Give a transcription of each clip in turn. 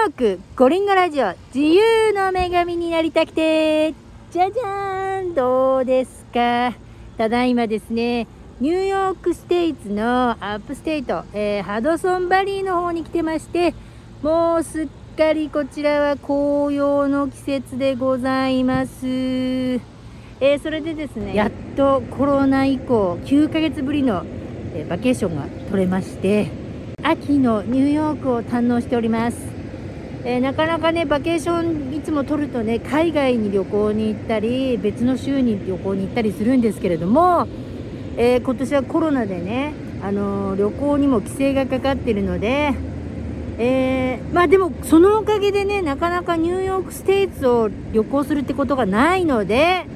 ヨークゴリンゴラジオ自由の女神になりたくてじゃじゃーんどうですか？ただいまですねニューヨーク States の Upstate、えー、ハドソンバリーの方に来てましてもうすっかりこちらは紅葉の季節でございます、えー、それでですねやっとコロナ以降9ヶ月ぶりの、えー、バケーションが取れまして秋のニューヨークを堪能しております、えー、なかなかねバケーションいつも取るとね海外に旅行に行ったり別の州に旅行に行ったりするんですけれども、えー、今年はコロナでね、あのー、旅行にも規制がかかってるので、えまあでもそのおかげでねなかなかニューヨークステイツを旅行するってことがないので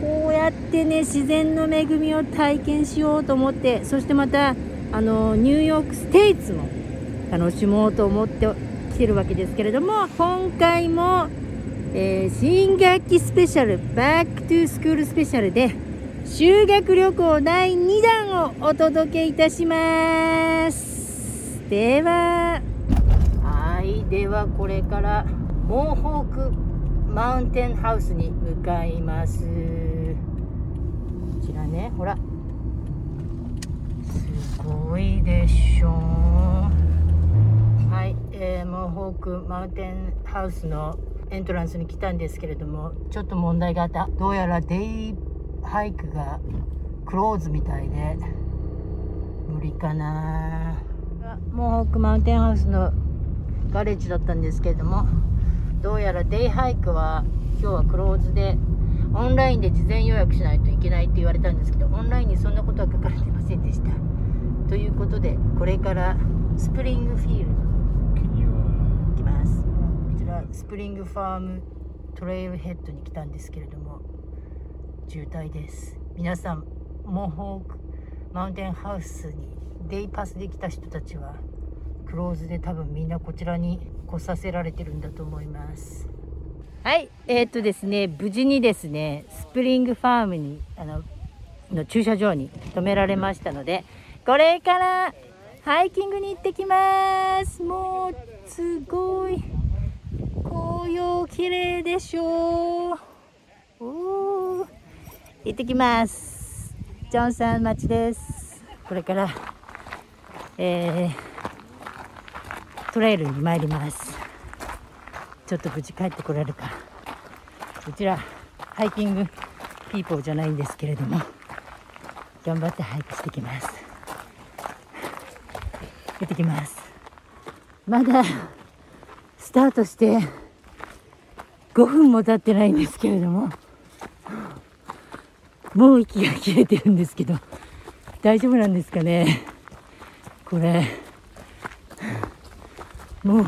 こうやってね自然の恵みを体験しようと思ってそしてまたあの New York State も楽しもうと思ってきてるわけですけれども今回も、えー、新学期スペシャル back to school special で修学旅行第2弾をお届けいたします。でははいではこれからモーホークマウンテンハウスに向かいます。こちらねほら。すごいでしょはい、えー、モーホークマウンテンハウスのエントランスに来たんですけれどもちょっと問題があったどうやらデイハイクがクローズみたいで無理かな。Mohonk Mountain House のガレージだったんですけれどもどうやら day hike は今日はクローズでオンラインで事前予約しないといけないって言われたんですけどオンラインにそんなことは書かれてませんでした。ということでこれからスプリングフィールド Spring Farm Trailhead に来たんですけれども渋滞です。皆さんモーホークマウンテンハウスにデイパスで来た人たちはクローズで多分みんなこちらに来させられてるんだと思います。はい。えー、っとですね無事にですねスプリングファームにあのの駐車場に止められましたのでこれからハイキングに行ってきます。もうすごい。紅葉綺麗でしょうお行ってきます。ジョンさん町です。これからえー、トレイルに参ります。ちょっと無事帰ってこられるか。こちらハイキングピーポーじゃないんですけれども。頑張ってハイクしてきます。出てきます。まだスタートして5分も経ってないんですけれども。もう息が切れてるんですけど。大丈夫なんですかね。これ。もう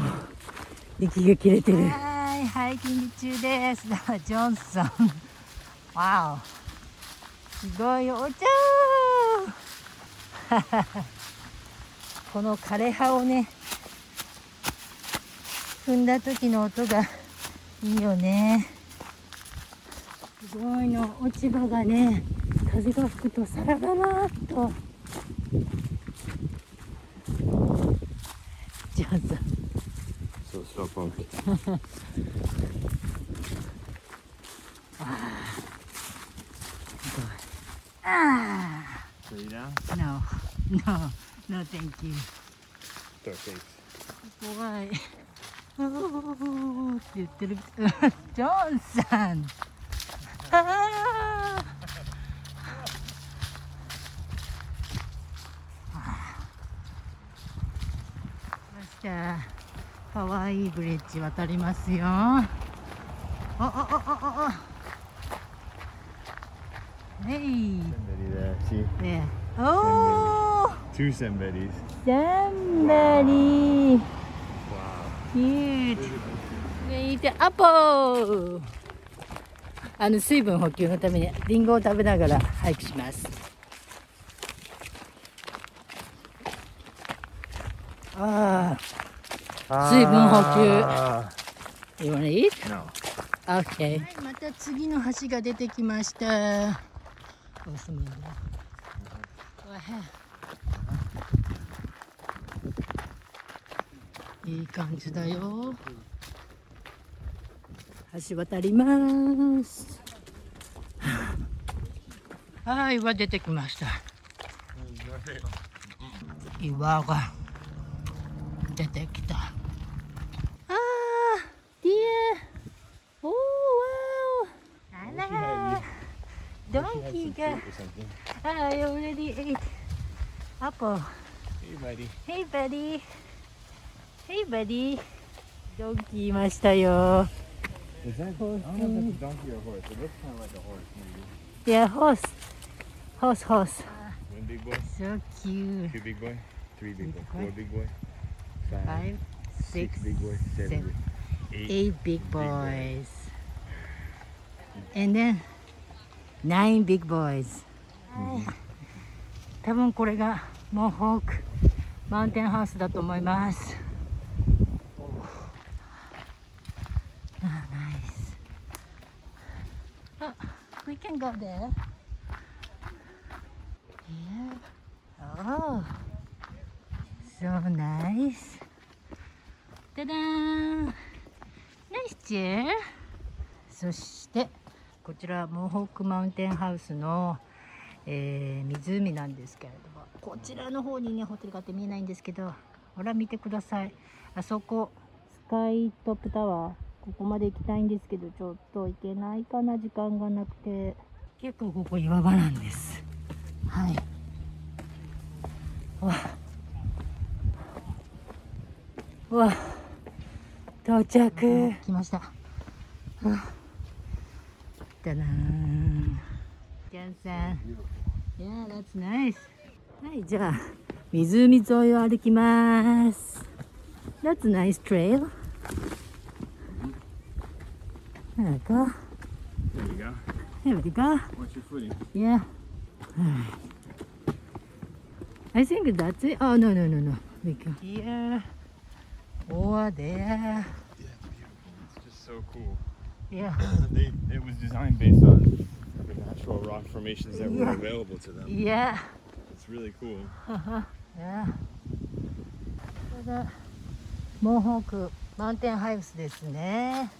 息が切れてる。はいハイキング中です。ジョンソン。わおすごいお茶。この枯葉をね踏んだ時の音がいいよねすごいの落ち葉がね風が吹くとサラダラっと上手そう そうポンキああ So you down? No, no. No, thank you. Thanks. 怖い。おーって言ってる。ジョンさん。あじゃあかわいいブリッジ渡りますよ。おおおおおお。ねい。ねおお。Two somebodies. Somebody Wow. Cute. ねいてアポーあの水分補給のためにリンゴを食べながらハイクします。ああ、水分補給。You wanna eat? No. Okay. はい、また次の橋が出てきました。おすみだ。わへいい感じだよ橋渡りますはい岩出てきました岩が出てきたあーディアおーわーあらドンキーが or something. I already ate apple Hey, buddy. Hey buddy Hey buddy ドンキーいましたよ Is that? I don't know if that's a donkey or horse. It looks kind of like a horse, maybe. Yeah horse horse horse One big boy, So cute two big boy, three big boy, Big four boy. big boy, five, Five six six big boy, seven, seven, big- eight. eight big boy. boys and then nine big boys 多分これがモンホークマウンテンハウスだと思いますあ、nice あ、we can go there. Yeah. Oh. So nice. ただーんナイスチェアそしてこちらモンホークマウンテンハウスの、えー湖なんですけれどもこちらの方にねホテルがあって見えないんですけどほら見てください。あそこスカイトップタワー。ここまで行きたいんですけどちょっと行けないかな時間がなくて。結構ここ岩場なんです。はい。わ。わ。到着。来ました。だなジャンさん。Yeah, that's nice はい、じゃあ湖沿いを歩きます。That's a nice trail なんか There you go. Here we go Watch your footing. Yeah I think that's it Oh, no, no, no, no We can here or there It's just so cool. Yeah they, it was designed based on the natural rock formations that were Yeah. available to them. Yeah It's really cool. いやこれがモンホークマウンテンハウスですね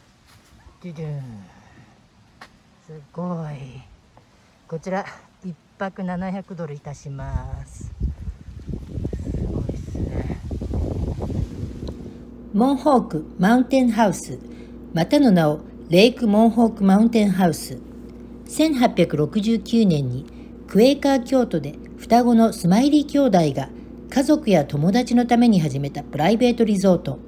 ドゥドゥン。すごい。こちら一泊700ドルいたします。すごいですね。モンホークマウンテンハウス。またの名をレイクモンホークマウンテンハウス。1869年にクエーカー京都で双子のスマイリー兄弟が家族や友達のために始めたプライベートリゾート。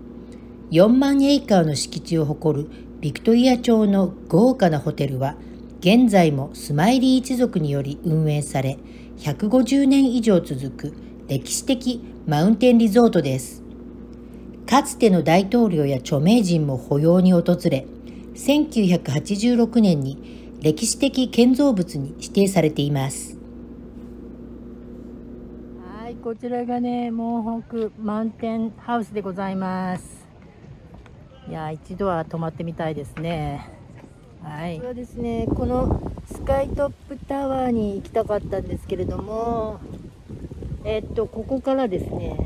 4万エイカーの敷地を誇るビクトリア朝の豪華なホテルは現在もスマイリー一族により運営され150年以上続く歴史的マウンテンリゾートです。かつての大統領や著名人も保養に訪れ1986年に歴史的建造物に指定されています。はいこちらがねモンホークマウンテンハウスでございます。いや一度は泊まってみたいですね。はい。そうですね。このスカイトップタワーに行きたかったんですけれどもえっとここからですね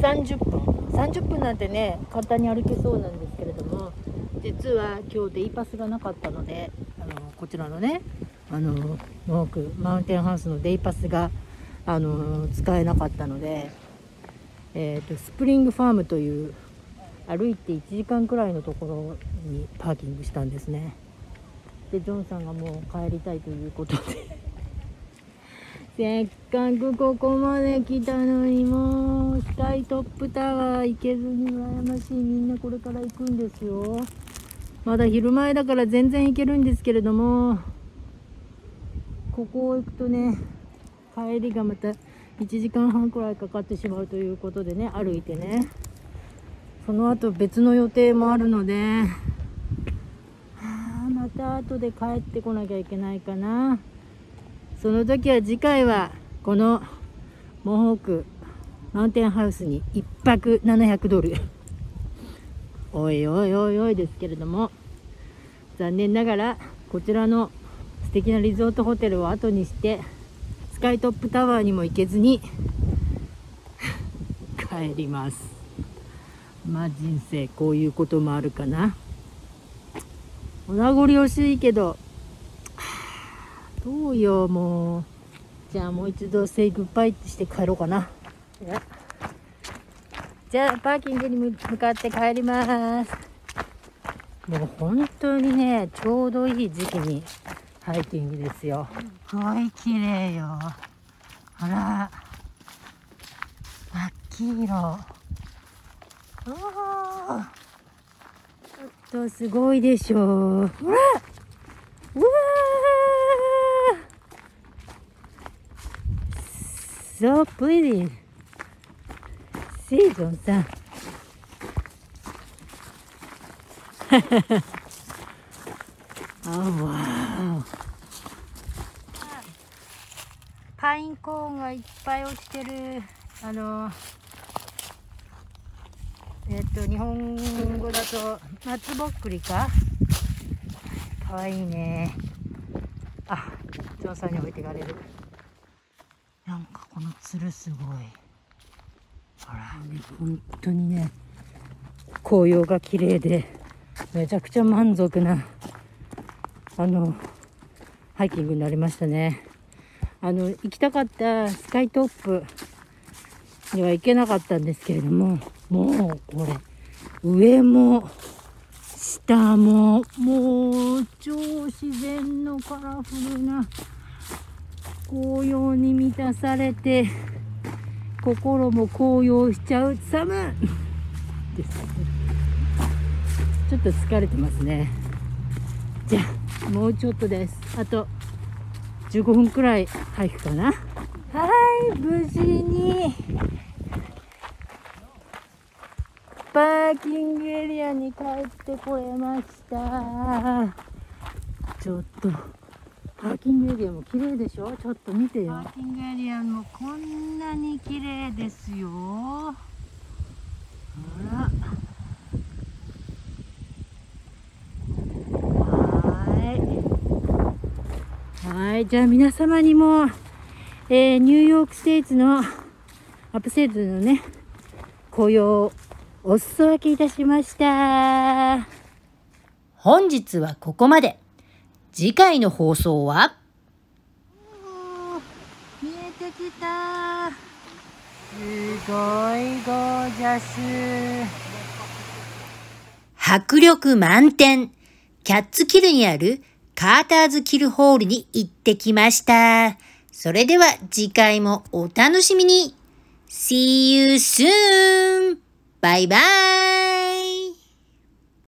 30分。30分なんてね簡単に歩けそうなんですけれども実は今日デイパスがなかったのであのこちらのねあのモークマウンテンハウスのデイパスがあの使えなかったので、えー、とスプリングファームという歩いて1時間くらいのところにパーキングしたんですね。でジョンさんがもう帰りたいということで。せっかくここまで来たのにもうスカイトップタワー行けずに羨ましい。みんなこれから行くんですよ。まだ昼前だから全然行けるんですけれども。ここを行くとね帰りがまた1時間半くらいかかってしまうということでね歩いてね。その後別の予定もあるので、はあ、また後で帰ってこなきゃいけないかな。その時は次回はこのモンホークマウンテンハウスに1泊700ドル。おいおいおいおいですけれども残念ながらこちらの素敵なリゾートホテルを後にしてスカイトップタワーにも行けずに帰ります。まあ人生こういうこともあるかな。お名残惜しいけど。どうよもう。じゃあもう一度セイグッバイして帰ろうかな。じゃあパーキングに向かって帰ります。もう本当にねちょうどいい時期にハイキングですよ。すごい綺麗よ。あら。真っ黄色。おおちょっとすごいでしょう。ほらうわー。so pretty シーゾンさんあわパインコーンがい。っぱい。落ちてるあのえっと日本語だと松ぼっくりか？かわいいね。あ調査に置いてかれる。なんかこのつるすごい。ほら。ね本当にね。紅葉が綺麗でめちゃくちゃ満足なあのハイキングになりましたね。あの行きたかったスカイトップには行けなかったんですけれどももうこれ上も下ももう超自然のカラフルな紅葉に満たされて心も高揚しちゃうサムちょっと疲れてますね。じゃあもうちょっとです。あと15分くらいハイクかな。はい無事に。パーキングエリアに帰ってこれました。ちょっとパーキングエリアも綺麗でしょ？ちょっと見てよ。パーキングエリアもこんなに綺麗ですよ。ほら。はい。はい。じゃあ皆様にも、えー、ニューヨークステイツのアップセイズのね紅葉をお裾分けいたしました本日はここまで次回の放送は？見えてきたすごいゴージャス迫力満点キャッツキルにあるカーターズキルホールに行ってきました。それでは次回もお楽しみに !See you soon! バイバイ